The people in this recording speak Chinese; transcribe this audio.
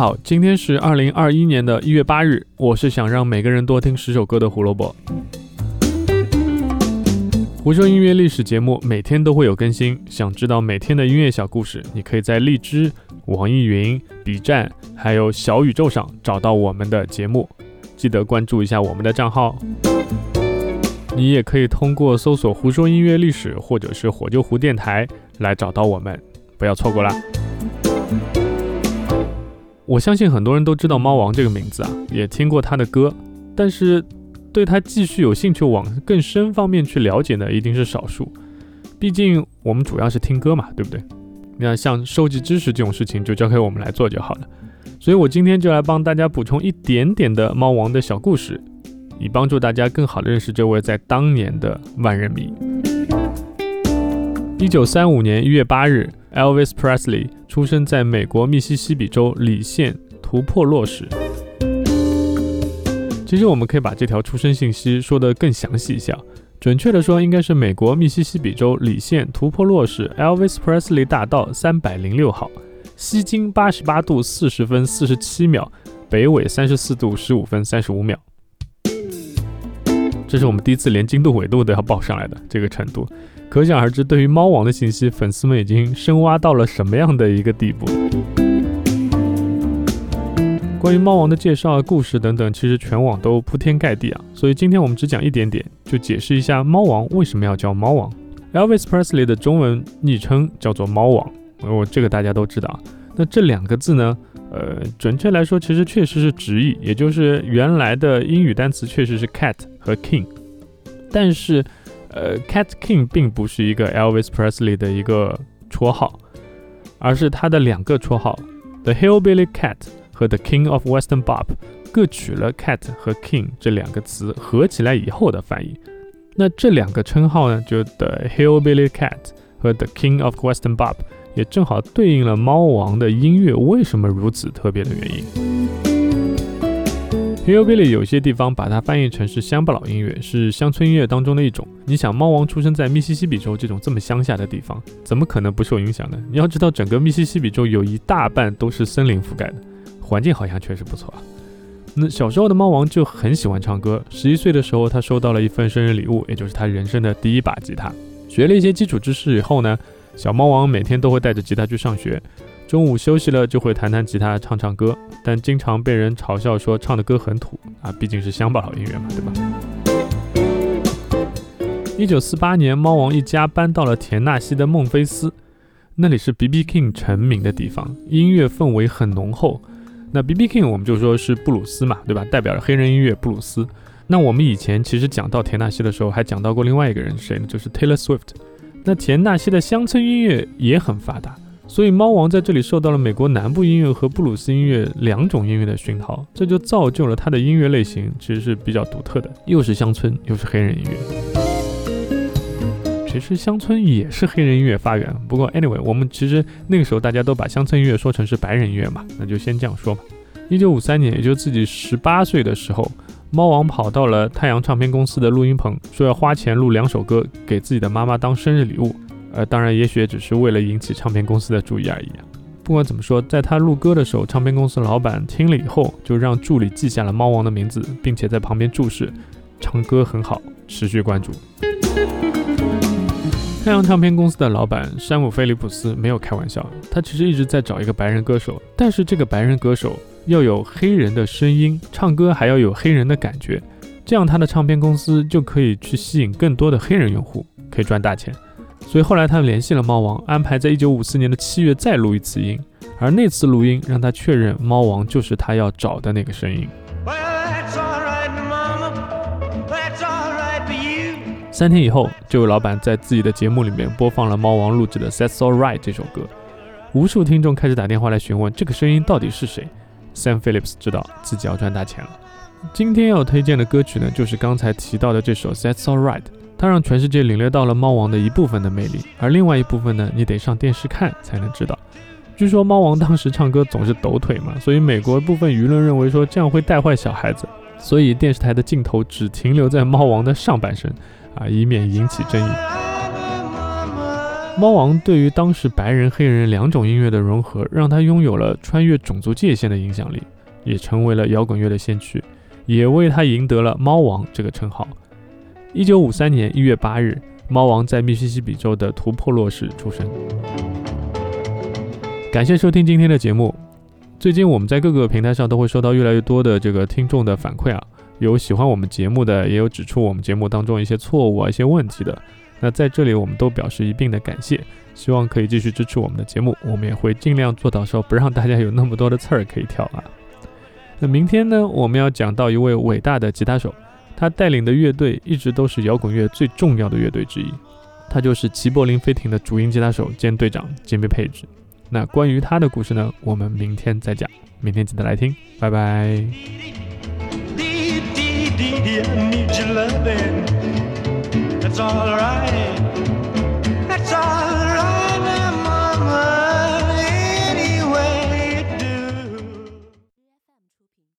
好，今天是二零二一年的一月八日，我是想让每个人多听十首歌的胡萝卜。胡说音乐历史节目每天都会有更新，想知道每天的音乐小故事，你可以在荔枝、网易云、B 站还有小宇宙上找到我们的节目，记得关注一下我们的账号。你也可以通过搜索“胡说音乐历史”或者是“火救湖电台”来找到我们，不要错过啦！我相信很多人都知道猫王这个名字啊，也听过他的歌，但是。对他继续有兴趣往更深方面去了解的，一定是少数。毕竟我们主要是听歌嘛，对不对？那像收集知识这种事情，就交给我们来做就好了。所以我今天就来帮大家补充一点点的猫王的小故事，以帮助大家更好的认识这位在当年的万人迷。一九三五年一月八日，Elvis Presley 出生在美国密西西比州里县图珀洛市。其实我们可以把这条出生信息说得更详细一下，准确的说，应该是美国密西西比州里县图珀洛市 Elvis Presley 大道三百零六号，西经八十八度四十分四十七秒，北纬三十四度十五分三十五秒。这是我们第一次连经度纬度都要报上来的这个程度，可想而知，对于猫王的信息，粉丝们已经深挖到了什么样的一个地步。关于猫王的介绍、故事等等，其实全网都铺天盖地啊。所以今天我们只讲一点点，就解释一下猫王为什么要叫猫王。Elvis Presley 的中文昵称叫做猫王，我这个大家都知道。那这两个字呢，呃，准确来说，其实确实是直译，也就是原来的英语单词确实是 cat 和 king，但是，呃，cat king 并不是一个 Elvis Presley 的一个绰号，而是他的两个绰号，The Hillbilly Cat。和 The King of Western Bop 各取了 cat 和 king 这两个词合起来以后的翻译。那这两个称号呢，就 The Hillbilly Cat 和 The King of Western Bop 也正好对应了猫王的音乐为什么如此特别的原因。Hillbilly 有些地方把它翻译成是乡巴佬音乐，是乡村音乐当中的一种。你想，猫王出生在密西西比州这种这么乡下的地方，怎么可能不受影响呢？你要知道，整个密西西比州有一大半都是森林覆盖的。环境好像确实不错啊。那小时候的猫王就很喜欢唱歌。十一岁的时候，他收到了一份生日礼物，也就是他人生的第一把吉他。学了一些基础知识以后呢，小猫王每天都会带着吉他去上学。中午休息了就会弹弹吉他、唱唱歌，但经常被人嘲笑说唱的歌很土啊，毕竟是乡巴佬音乐嘛，对吧？一九四八年，猫王一家搬到了田纳西的孟菲斯，那里是 B.B. King 成名的地方，音乐氛围很浓厚。那 B.B. King 我们就说是布鲁斯嘛，对吧？代表着黑人音乐布鲁斯。那我们以前其实讲到田纳西的时候，还讲到过另外一个人谁呢？就是 Taylor Swift。那田纳西的乡村音乐也很发达，所以猫王在这里受到了美国南部音乐和布鲁斯音乐两种音乐的熏陶，这就造就了他的音乐类型其实是比较独特的，又是乡村又是黑人音乐。其实乡村也是黑人音乐发源，不过 anyway，我们其实那个时候大家都把乡村音乐说成是白人音乐嘛，那就先这样说嘛。一九五三年，也就自己十八岁的时候，猫王跑到了太阳唱片公司的录音棚，说要花钱录两首歌给自己的妈妈当生日礼物。呃，当然，也许只是为了引起唱片公司的注意而已。不管怎么说，在他录歌的时候，唱片公司老板听了以后，就让助理记下了猫王的名字，并且在旁边注释：唱歌很好，持续关注。太阳唱片公司的老板山姆·菲利普斯没有开玩笑，他其实一直在找一个白人歌手，但是这个白人歌手要有黑人的声音，唱歌还要有黑人的感觉，这样他的唱片公司就可以去吸引更多的黑人用户，可以赚大钱。所以后来他联系了猫王，安排在1954年的七月再录一次音，而那次录音让他确认猫王就是他要找的那个声音。三天以后，这位老板在自己的节目里面播放了猫王录制的《That's All Right》这首歌，无数听众开始打电话来询问这个声音到底是谁。Sam Phillips 知道自己要赚大钱了。今天要推荐的歌曲呢，就是刚才提到的这首《That's All Right》，它让全世界领略到了猫王的一部分的魅力，而另外一部分呢，你得上电视看才能知道。据说猫王当时唱歌总是抖腿嘛，所以美国部分舆论认为说这样会带坏小孩子，所以电视台的镜头只停留在猫王的上半身。啊，以免引起争议。猫王对于当时白人、黑人两种音乐的融合，让他拥有了穿越种族界限的影响力，也成为了摇滚乐的先驱，也为他赢得了“猫王”这个称号。一九五三年一月八日，猫王在密西西比州的图珀洛市出生。感谢收听今天的节目。最近我们在各个平台上都会收到越来越多的这个听众的反馈啊，有喜欢我们节目的，也有指出我们节目当中一些错误啊、一些问题的。那在这里，我们都表示一并的感谢，希望可以继续支持我们的节目，我们也会尽量做到说不让大家有那么多的刺儿可以挑啊。那明天呢，我们要讲到一位伟大的吉他手，他带领的乐队一直都是摇滚乐最重要的乐队之一，他就是齐柏林飞艇的主音吉他手兼队长兼编配置。那关于他的故事呢，我们明天再讲，明天记得来听，拜拜。That's all right.